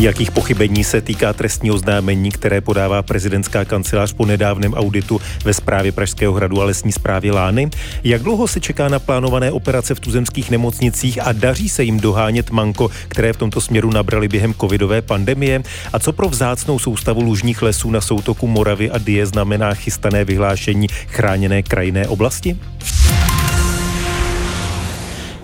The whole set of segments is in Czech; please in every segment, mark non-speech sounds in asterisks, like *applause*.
Jakých pochybení se týká trestní oznámení, které podává prezidentská kancelář po nedávném auditu ve zprávě Pražského hradu a lesní zprávě Lány? Jak dlouho se čeká na plánované operace v tuzemských nemocnicích a daří se jim dohánět manko, které v tomto směru nabrali během covidové pandemie? A co pro vzácnou soustavu lužních lesů na soutoku Moravy a Die znamená chystané vyhlášení chráněné krajinné oblasti?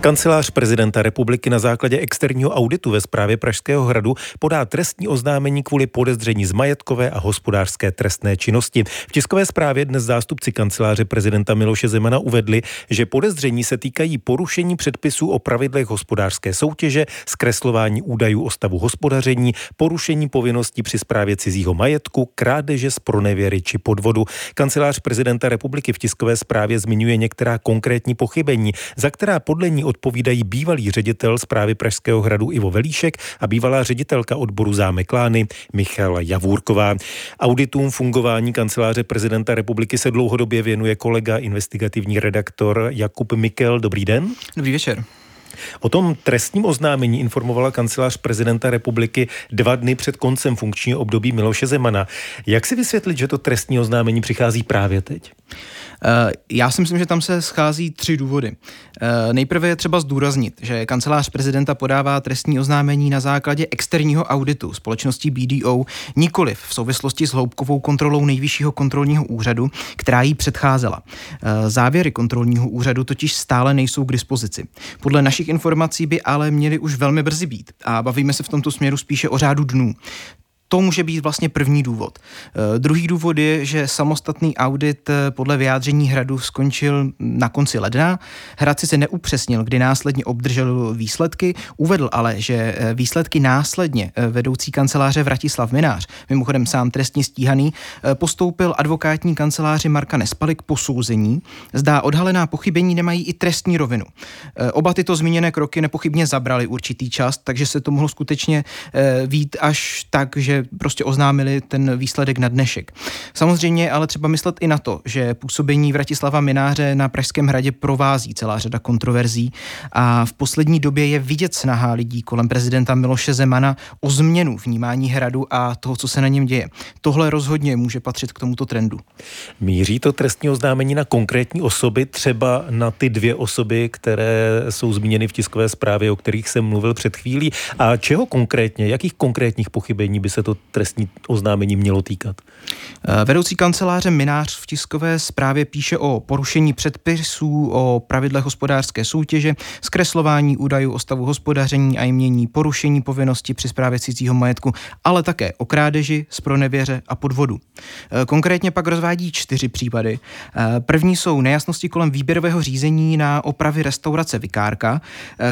Kancelář prezidenta republiky na základě externího auditu ve zprávě Pražského hradu podá trestní oznámení kvůli podezření z majetkové a hospodářské trestné činnosti. V tiskové zprávě dnes zástupci kanceláře prezidenta Miloše Zemana uvedli, že podezření se týkají porušení předpisů o pravidlech hospodářské soutěže, zkreslování údajů o stavu hospodaření, porušení povinností při správě cizího majetku, krádeže z pronevěry či podvodu. Kancelář prezidenta republiky v tiskové zprávě zmiňuje některá konkrétní pochybení, za která podle ní odpovídají bývalý ředitel zprávy Pražského hradu Ivo Velíšek a bývalá ředitelka odboru Zámek Lány Michala Javůrková. Auditům fungování kanceláře prezidenta republiky se dlouhodobě věnuje kolega investigativní redaktor Jakub Mikel. Dobrý den. Dobrý večer. O tom trestním oznámení informovala kancelář prezidenta republiky dva dny před koncem funkčního období Miloše Zemana. Jak si vysvětlit, že to trestní oznámení přichází právě teď? Eh, já si myslím, že tam se schází tři důvody. Eh, nejprve je třeba zdůraznit, že kancelář prezidenta podává trestní oznámení na základě externího auditu společnosti BDO, nikoliv v souvislosti s hloubkovou kontrolou nejvyššího kontrolního úřadu, která jí předcházela. Eh, závěry kontrolního úřadu totiž stále nejsou k dispozici. Podle našich informací by ale měly už velmi brzy být. A bavíme se v tomto směru spíše o řádu dnů to může být vlastně první důvod. Uh, druhý důvod je, že samostatný audit uh, podle vyjádření hradu skončil na konci ledna. Hrad si se neupřesnil, kdy následně obdržel výsledky, uvedl ale, že uh, výsledky následně vedoucí kanceláře Vratislav Minář, mimochodem sám trestně stíhaný, postoupil advokátní kanceláři Marka Nespaly k posouzení. Zdá odhalená pochybení nemají i trestní rovinu. Oba tyto zmíněné kroky nepochybně zabrali určitý čas, takže se to mohlo skutečně vít až tak, že prostě oznámili ten výsledek na dnešek. Samozřejmě ale třeba myslet i na to, že působení Vratislava Mináře na Pražském hradě provází celá řada kontroverzí a v poslední době je vidět snaha lidí kolem prezidenta Miloše Zemana o změnu vnímání hradu a toho, co se na něm děje. Tohle rozhodně může patřit k tomuto trendu. Míří to trestní oznámení na konkrétní osoby, třeba na ty dvě osoby, které jsou zmíněny v tiskové zprávě, o kterých jsem mluvil před chvílí. A čeho konkrétně, jakých konkrétních pochybení by se to trestní oznámení mělo týkat? Eh, vedoucí kanceláře Minář v tiskové zprávě píše o porušení předpisů, o pravidlech hospodářské soutěže, zkreslování údajů o stavu hospodaření a jmění, porušení povinnosti při správě cizího majetku, ale také o krádeži, spronevěře a podvodu. Eh, konkrétně pak rozvádí čtyři případy. Eh, první jsou nejasnosti kolem výběrového řízení na opravy restaurace Vikárka.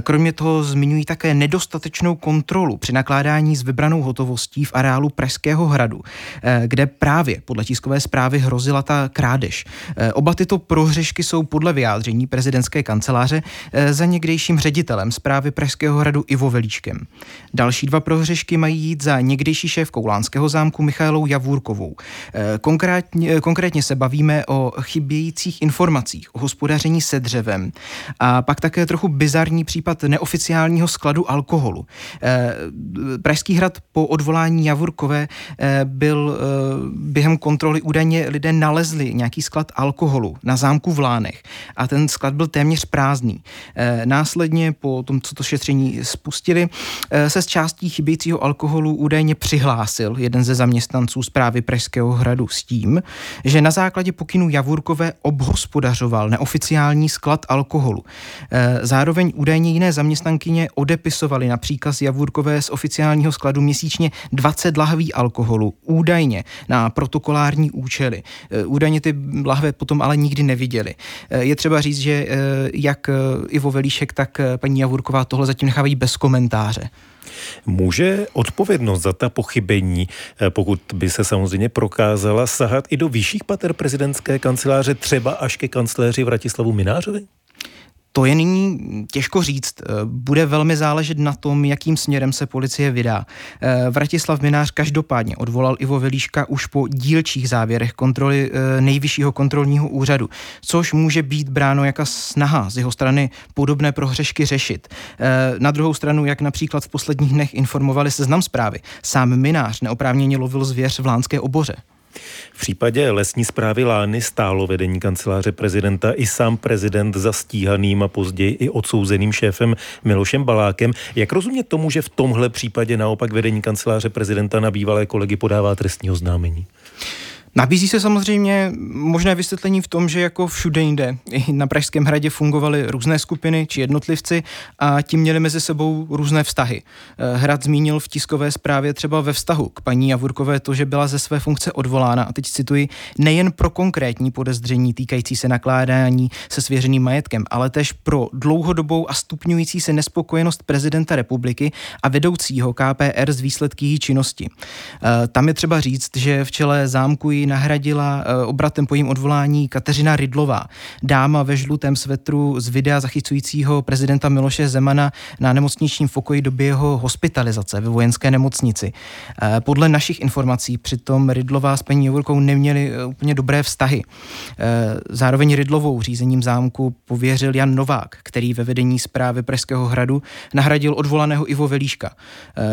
Kromě toho zmiňují také nedostatečnou kontrolu při nakládání s vybranou hotovostí v areálu Pražského hradu, eh, kde právě podle tiskové zprávy hrozila ta krádež. Eh, oba tyto prohřešky jsou podle vyjádření prezidentské kanceláře eh, za někdejším ředitelem zprávy Pražského hradu Ivo Velíčkem. Další dva prohřešky mají jít za někdejší šéf Koulánského zámku Michailou Javůrkovou. Konkrétně, konkrétně se bavíme o chybějících informacích o hospodaření se dřevem a pak také trochu bizarní případ neoficiálního skladu alkoholu. Pražský hrad po odvolání Javurkové eh, byl eh, během kontroly údajně lidé nalezli nějaký sklad alkoholu na zámku v Lánech a ten sklad byl téměř prázdný. Eh, následně po tom, co to šetření spustili, se z částí chybějícího alkoholu údajně přihlásil jeden ze zaměstnanců zprávy Pražského hradu s tím, že na základě pokynů Javurkové obhospodařoval neoficiální sklad alkoholu. Zároveň údajně jiné zaměstnankyně odepisovali na příkaz Javurkové z oficiálního skladu měsíčně 20 lahví alkoholu, údajně na protokolární účely. E, údajně ty lahve potom ale nikdy neviděli. E, je třeba říct, že e, jak Ivo Velíšek, tak paní Javurková tohle zatím nechávají bez komentáře. Může odpovědnost za ta pochybení, pokud by se samozřejmě prokázala, sahat i do vyšších pater prezidentské kanceláře, třeba až ke kancléři Vratislavu Minářovi? To je nyní těžko říct. Eh, bude velmi záležet na tom, jakým směrem se policie vydá. Eh, Vratislav Minář každopádně odvolal Ivo Velíška už po dílčích závěrech kontroly eh, nejvyššího kontrolního úřadu, což může být bráno jako snaha z jeho strany podobné prohřešky řešit. Na druhou stranu, jak například v posledních dnech informovali seznam zprávy, sám Minář neoprávněně lovil zvěř v Lánské oboře. V případě lesní zprávy Lány stálo vedení kanceláře prezidenta i sám prezident za stíhaným a později i odsouzeným šéfem Milošem Balákem. Jak rozumět tomu, že v tomhle případě naopak vedení kanceláře prezidenta na bývalé kolegy podává trestní oznámení? Nabízí se samozřejmě možné vysvětlení v tom, že jako všude jinde, i na Pražském hradě fungovaly různé skupiny či jednotlivci a ti měli mezi sebou různé vztahy. Eh, Hrad zmínil v tiskové zprávě třeba ve vztahu k paní Javurkové to, že byla ze své funkce odvolána, a teď cituji, nejen pro konkrétní podezření týkající se nakládání se svěřeným majetkem, ale tež pro dlouhodobou a stupňující se nespokojenost prezidenta republiky a vedoucího KPR z výsledky její činnosti. Eh, Tam je třeba říct, že v čele zámku nahradila eh, obratem po jejím odvolání Kateřina Rydlová, dáma ve žlutém svetru z videa zachycujícího prezidenta Miloše Zemana na nemocničním pokoji době jeho hospitalizace ve vojenské nemocnici. Eh, podle našich informací přitom Rydlová s paní Jovorkou neměli eh, úplně dobré vztahy. Zároveň Rydlovou řízením zámku pověřil Jan Novák, který ve vedení zprávy Pražského hradu nahradil odvolaného Ivo Velíška.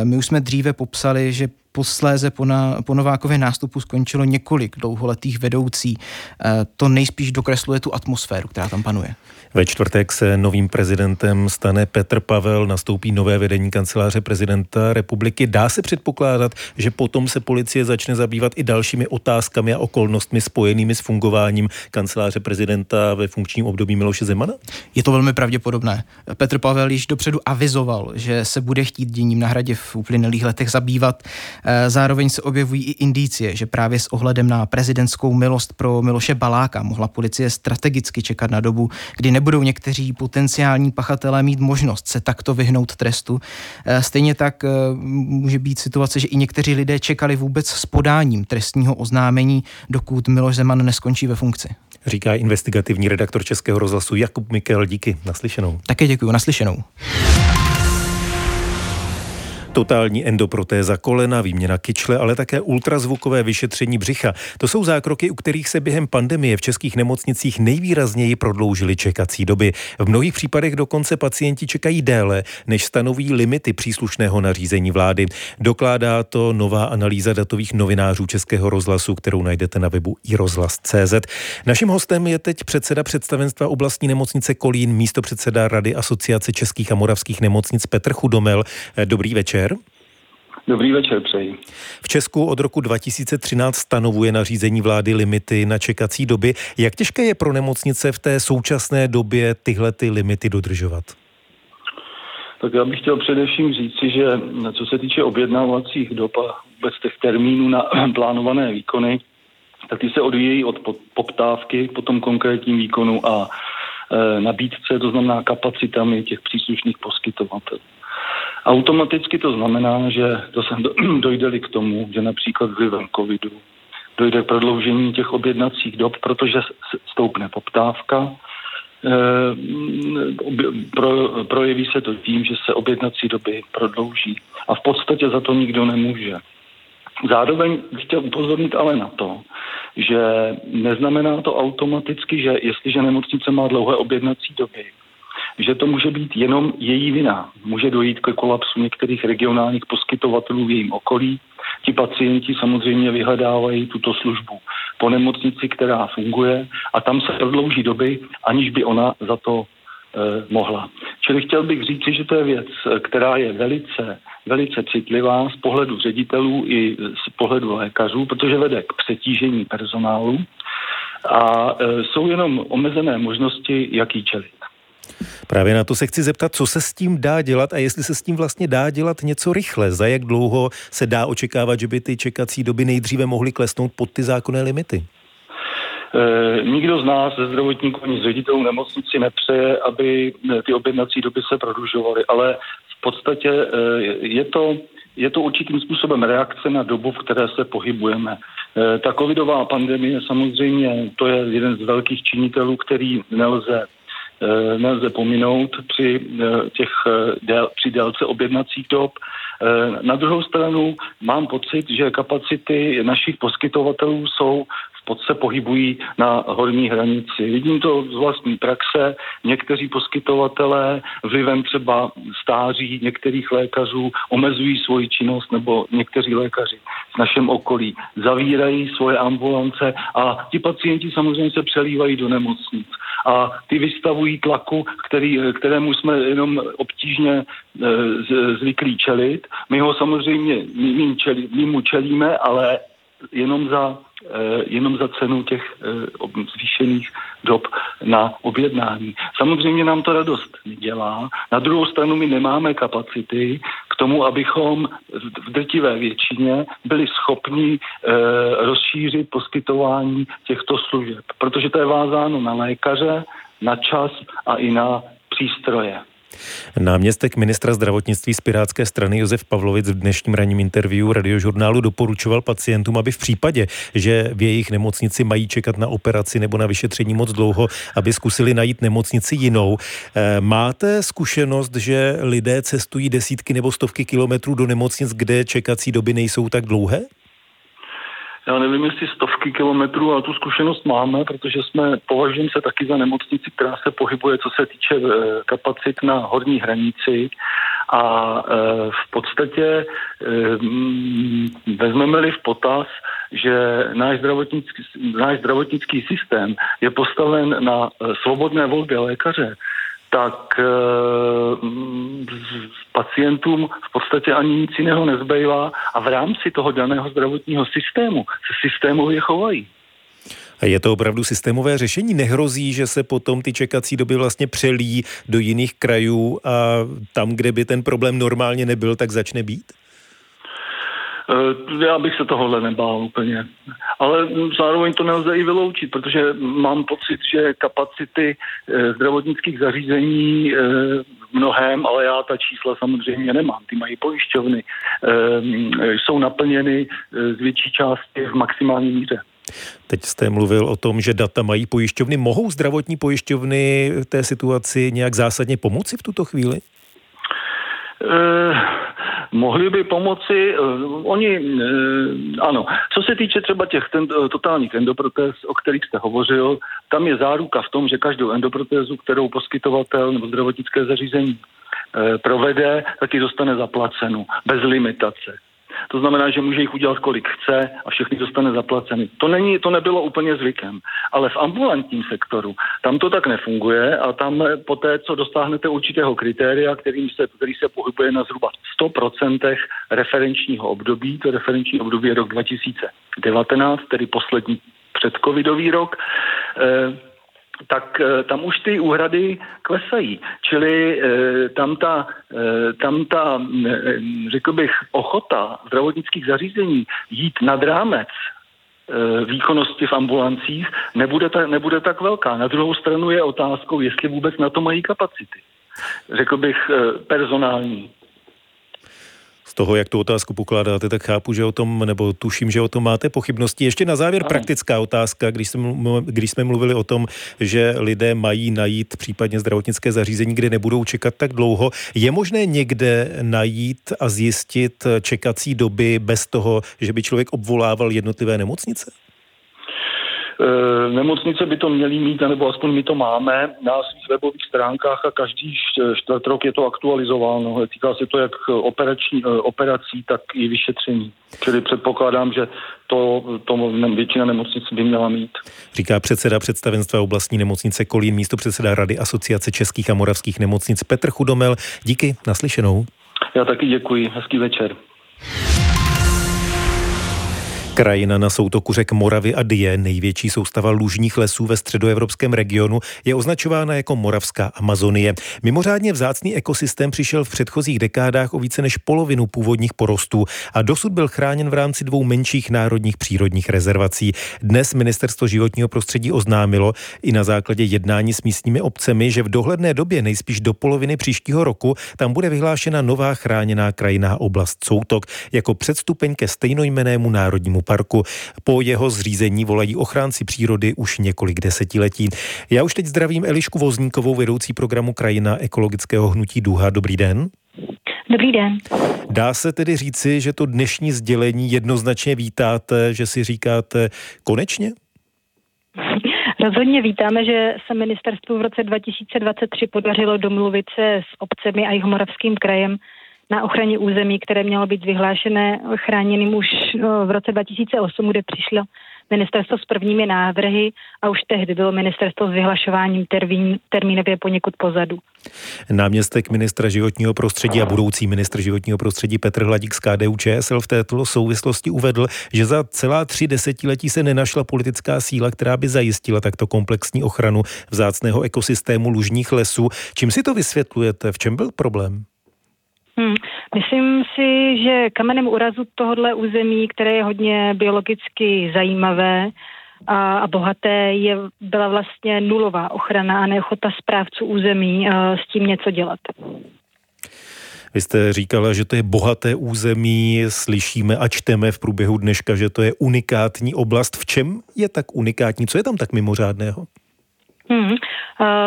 My už jsme dříve popsali, že posléze po, na, po Novákově nástupu skončilo několik dlouholetých vedoucí. E, to nejspíš dokresluje tu atmosféru, která tam panuje. Ve čtvrtek se novým prezidentem stane Petr Pavel, nastoupí nové vedení kanceláře prezidenta republiky. Dá se předpokládat, že potom se policie začne zabývat i dalšími otázkami a okolnostmi spojenými s fungováním kanceláře prezidenta ve funkčním období Miloše Zemana? Je to velmi pravděpodobné. Petr Pavel již dopředu avizoval, že se bude chtít děním na hradě v uplynulých letech zabývat. Eh, zároveň se objevují i indicie, že právě s ohledem na prezidentskou milost pro Miloše Baláka mohla policie strategicky čekat na dobu, kdy nebudou někteří potenciální pachatelé mít možnost se takto vyhnout trestu. Eh, stejně tak eh, může být situace, že i někteří lidé čekali vůbec s podáním trestního oznámení, dokud Miloš Zeman neskončí ve funkci. Říká investigativní redaktor Českého rozhlasu Jakub Mikel. Díky, naslyšenou. Také děkuji, naslyšenou. Totální endoprotéza kolena, výměna kyčle, ale také ultrazvukové vyšetření břicha. To jsou zákroky, u kterých se během pandemie v českých nemocnicích nejvýrazněji prodloužily čekací doby. V mnohých případech dokonce pacienti čekají déle, než stanoví limity příslušného nařízení vlády. Dokládá to nová analýza datových novinářů Českého rozhlasu, kterou najdete na webu iRozhlas.cz. Naším hostem je teď předseda představenstva oblastní nemocnice Kolín, místo předseda Rady Asociace českých a moravských nemocnic Petr Chudomel. Dobrý večer večer. Dobrý večer, přeji. V Česku od roku 2013 stanovuje nařízení vlády limity na čekací doby. Jak těžké je pro nemocnice v té současné době tyhle ty limity dodržovat? Tak já bych chtěl především říci, že co se týče objednávacích dob a vůbec těch termínů na *clears throat* plánované výkony, tak ty se odvíjejí od poptávky, potom konkrétním výkonu a e, nabídce, to znamená kapacitami těch příslušných poskytovatelů. Automaticky to znamená, že to se *clears throat* dojde k tomu, že například vlivem covidu dojde k prodloužení těch objednacích dob, protože stoupne poptávka, eh, pro, projeví se to tím, že se objednací doby prodlouží. A v podstatě za to nikdo nemůže. Zároveň bych chtěl upozornit ale na to, že neznamená to automaticky, že jestliže nemocnice má dlouhé objednací doby, že to může být jenom její vina. Může dojít ke kolapsu některých regionálních poskytovatelů v jejím okolí. Ti pacienti samozřejmě vyhledávají tuto službu po nemocnici, která funguje a tam se prodlouží doby, aniž by ona za to eh, mohla. Čili chtěl bych říci, že to je věc, která je velice, velice citlivá z pohledu ředitelů i z pohledu lékařů, protože vede k přetížení personálu a e, jsou jenom omezené možnosti, jak jí čelit. Právě na to se chci zeptat, co se s tím dá dělat a jestli se s tím vlastně dá dělat něco rychle. Za jak dlouho se dá očekávat, že by ty čekací doby nejdříve mohly klesnout pod ty zákonné limity? E, nikdo z nás ze zdravotníků ani z ředitelů nemocnici nepřeje, aby e, ty objednací doby se prodlužovaly, ale v podstatě e, je to, je to určitým způsobem reakce na dobu, v které se pohybujeme. E, ta covidová pandemie samozřejmě, to je jeden z velkých činitelů, který nelze nelze pominout při, těch, při délce objednacích dob. Na druhou stranu mám pocit, že kapacity našich poskytovatelů jsou pod se pohybují na horní hranici. Vidím to z vlastní praxe. Někteří poskytovatelé vlivem třeba stáří některých lékařů omezují svoji činnost nebo někteří lékaři v našem okolí zavírají svoje ambulance a ti pacienti samozřejmě se přelívají do nemocnic a ty vystavují tlaku, který, kterému jsme jenom obtížně e, zvyklí čelit. My ho samozřejmě, my, čelí, my mu čelíme, ale jenom za jenom za cenu těch eh, zvýšených dob na objednání. Samozřejmě nám to radost dělá. Na druhou stranu my nemáme kapacity k tomu, abychom v drtivé většině byli schopni eh, rozšířit poskytování těchto služeb, protože to je vázáno na lékaře, na čas a i na přístroje. Náměstek ministra zdravotnictví z Pirátské strany Josef Pavlovic v dnešním ranním interview radiožurnálu doporučoval pacientům, aby v případě, že v jejich nemocnici mají čekat na operaci nebo na vyšetření moc dlouho, aby zkusili najít nemocnici jinou. Eh, máte zkušenost, že lidé cestují desítky nebo stovky kilometrů do nemocnic, kde čekací doby nejsou tak dlouhé? Já nevím, jestli stovky kilometrů, ale tu zkušenost máme, protože jsme považujeme se taky za nemocnici, která se pohybuje, co se týče e, kapacit na horní hranici. A e, v podstatě e, vezmeme-li v potaz, že náš zdravotnický, náš zdravotnický systém je postaven na svobodné volbě lékaře, tak e, pacientům v podstatě ani nic jiného nezbývá a v rámci toho daného zdravotního systému se systémově chovají. A je to opravdu systémové řešení? Nehrozí, že se potom ty čekací doby vlastně přelí do jiných krajů a tam, kde by ten problém normálně nebyl, tak začne být? Eh, já bych se tohohle nebál úplně. Ale zároveň to nelze i vyloučit, protože mám pocit, že kapacity eh, zdravotnických zařízení eh, v mnohem, ale já ta čísla samozřejmě nemám. Ty mají pojišťovny, jsou naplněny z větší části v maximální míře. Teď jste mluvil o tom, že data mají pojišťovny. Mohou zdravotní pojišťovny té situaci nějak zásadně pomoci v tuto chvíli? Mohli by pomoci, eh, oni, eh, ano, co se týče třeba těch ten, totálních endoprotéz, o kterých jste hovořil, tam je záruka v tom, že každou endoprotézu, kterou poskytovatel nebo zdravotnické zařízení provede, taky dostane zaplacenu, bez limitace. To znamená, že může jich udělat kolik chce a všechny dostane zaplaceny. To, není, to nebylo úplně zvykem. Ale v ambulantním sektoru tam to tak nefunguje a tam po té, co dostáhnete určitého kritéria, který se, který se pohybuje na zhruba 100% referenčního období, to referenční období je rok 2019, tedy poslední předcovidový rok, eh, tak eh, tam už ty úhrady klesají. Čili eh, tam ta, eh, tam ta, řekl bych, ochota zdravotnických zařízení jít nad rámec výkonnosti v ambulancích nebude, ta, nebude tak velká. Na druhou stranu je otázkou, jestli vůbec na to mají kapacity. Řekl bych personální toho, jak tu otázku pokládáte, tak chápu, že o tom, nebo tuším, že o tom máte pochybnosti. Ještě na závěr ano. praktická otázka, když jsme, když jsme mluvili o tom, že lidé mají najít případně zdravotnické zařízení, kde nebudou čekat tak dlouho. Je možné někde najít a zjistit čekací doby bez toho, že by člověk obvolával jednotlivé nemocnice? Eh, nemocnice by to měly mít, nebo aspoň my to máme na svých webových stránkách a každý čtvrt rok je to aktualizováno. Týká se to jak operační, eh, operací, tak i vyšetření. Čili předpokládám, že to, to většina nemocnic by měla mít. Říká předseda představenstva oblastní nemocnice Kolín, místo předseda Rady Asociace českých a moravských nemocnic Petr Chudomel. Díky, naslyšenou. Já taky děkuji, hezký večer. Krajina na soutoku řek Moravy a Die, největší soustava lužních lesů ve středoevropském regionu, je označována jako Moravská Amazonie. Mimořádně vzácný ekosystém přišel v předchozích dekádách o více než polovinu původních porostů a dosud byl chráněn v rámci dvou menších národních přírodních rezervací. Dnes ministerstvo životního prostředí oznámilo i na základě jednání s místními obcemi, že v dohledné době nejspíš do poloviny příštího roku tam bude vyhlášena nová chráněná krajinná oblast Soutok jako předstupeň ke stejnojmenému národnímu parku. Po jeho zřízení volají ochránci přírody už několik desetiletí. Já už teď zdravím Elišku Vozníkovou, vedoucí programu Krajina ekologického hnutí Duha. Dobrý den. Dobrý den. Dá se tedy říci, že to dnešní sdělení jednoznačně vítáte, že si říkáte konečně? Rozhodně vítáme, že se ministerstvu v roce 2023 podařilo domluvit se s obcemi a Jihomoravským krajem na ochraně území, které mělo být vyhlášené chráněným už no, v roce 2008, kde přišlo ministerstvo s prvními návrhy a už tehdy bylo ministerstvo s vyhlašováním termín, termínově poněkud pozadu. Náměstek ministra životního prostředí a budoucí ministr životního prostředí Petr Hladík z KDU ČSL v této souvislosti uvedl, že za celá tři desetiletí se nenašla politická síla, která by zajistila takto komplexní ochranu vzácného ekosystému lužních lesů. Čím si to vysvětlujete? V čem byl problém? Hmm. Myslím si, že kamenem úrazu tohohle území, které je hodně biologicky zajímavé a, a bohaté, je, byla vlastně nulová ochrana a neochota správců území a, s tím něco dělat. Vy jste říkala, že to je bohaté území, slyšíme a čteme v průběhu dneška, že to je unikátní oblast. V čem je tak unikátní? Co je tam tak mimořádného? Hmm.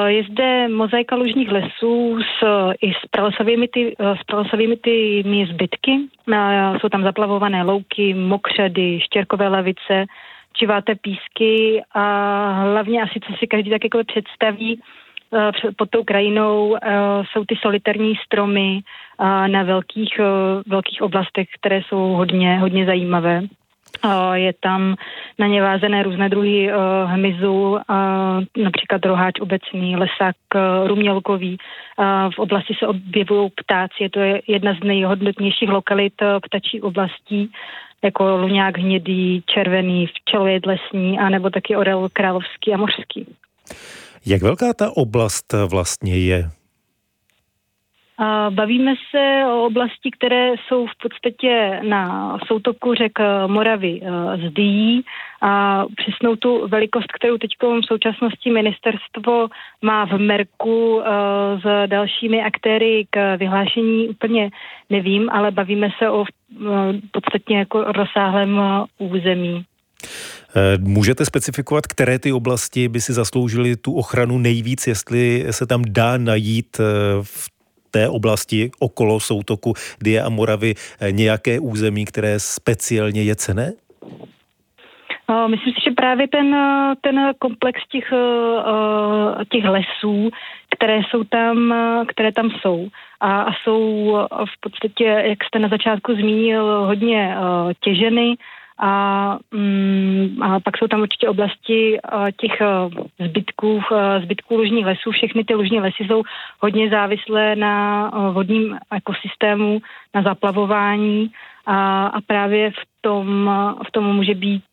Je zde mozaika lužních lesů s, i s pralesovými, ty, s pralesovými tými zbytky. Jsou tam zaplavované louky, mokřady, štěrkové lavice, čiváté písky a hlavně asi, co si každý tak jako představí, pod tou krajinou jsou ty solitární stromy na velkých, velkých oblastech, které jsou hodně, hodně zajímavé. Je tam na ně vázené různé druhy uh, hmyzu, například roháč obecný, lesák uh, rumělkový. Uh, v oblasti se objevují ptáci, je to jedna z nejhodnotnějších lokalit ptačí oblastí, jako luňák hnědý, červený, včelověd lesní, anebo taky orel královský a mořský. Jak velká ta oblast vlastně je? Bavíme se o oblasti, které jsou v podstatě na soutoku řek Moravy z Dý a přesnou tu velikost, kterou teď v současnosti ministerstvo má v Merku s dalšími aktéry k vyhlášení úplně nevím, ale bavíme se o podstatně jako rozsáhlém území. Můžete specifikovat, které ty oblasti by si zasloužily tu ochranu nejvíc, jestli se tam dá najít v té oblasti okolo soutoku Die a Moravy eh, nějaké území, které speciálně je cené? Myslím si, že právě ten, ten komplex těch, eh, těch lesů, které jsou tam, které tam jsou a, a jsou v podstatě, jak jste na začátku zmínil, hodně eh, těženy, a, mm, a pak jsou tam určitě oblasti těch zbytků, zbytků lužních lesů. Všechny ty lužní lesy jsou hodně závislé na vodním ekosystému, na zaplavování a, a právě v tom, v tom může být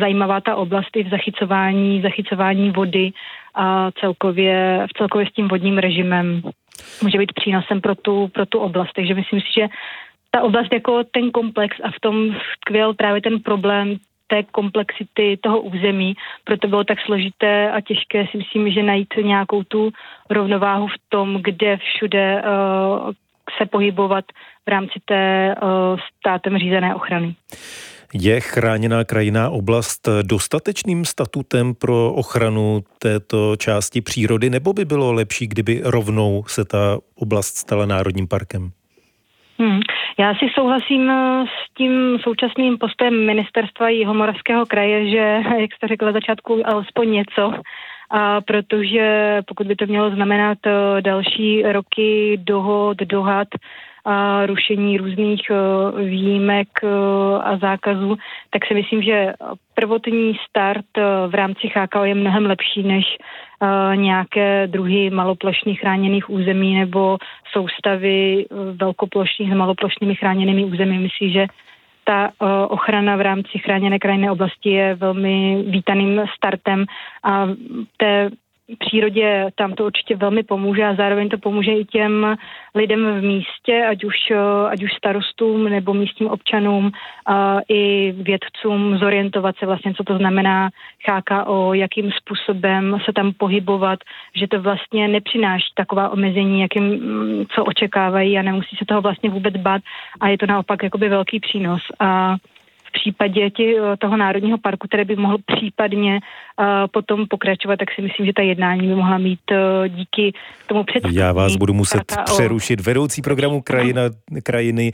zajímavá ta oblast i v zachycování, zachycování vody a celkově, celkově s tím vodním režimem může být přínosem pro tu, pro tu oblast. Takže myslím si, že ta oblast jako ten komplex a v tom skvěl právě ten problém té komplexity toho území, proto bylo tak složité a těžké si myslím, že najít nějakou tu rovnováhu v tom, kde všude uh, se pohybovat v rámci té uh, státem řízené ochrany. Je chráněná krajiná oblast dostatečným statutem pro ochranu této části přírody, nebo by bylo lepší, kdyby rovnou se ta oblast stala národním parkem? Hmm. Já si souhlasím eh, s tím současným postem ministerstva Jihomoravského kraje, že, *laughs* jak jste řekla začátku, alespoň něco, a protože pokud by to mělo znamenat eh, další roky dohod, dohad, a rušení různých eh, výjimek a zákazů, tak si myslím, že prvotní start v rámci CHKO je mnohem lepší než nějaké druhy maloplošných chráněných území nebo soustavy e, velkoplošných s maloplošnými chráněnými území. Myslím, že ta e, ochrana v rámci chráněné krajinné oblasti je velmi vítaným startem a té přírodě tam to určitě velmi pomůže a zároveň to pomůže i těm lidem v místě, ať už, ať už starostům nebo místním občanům a i vědcům zorientovat se vlastně, co to znamená HKO, jakým způsobem se tam pohybovat, že to vlastně nepřináší taková omezení, jakým, co očekávají a nemusí se toho vlastně vůbec bát a je to naopak jakoby velký přínos. A případě tě, toho národního parku, který by mohl případně potom pokračovat, tak si myslím, že ta jednání by mohla mít díky tomu představení. Já vás budu muset přerušit. Vedoucí programu krajina, krajiny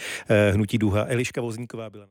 Hnutí Duha Eliška Vozníková byla.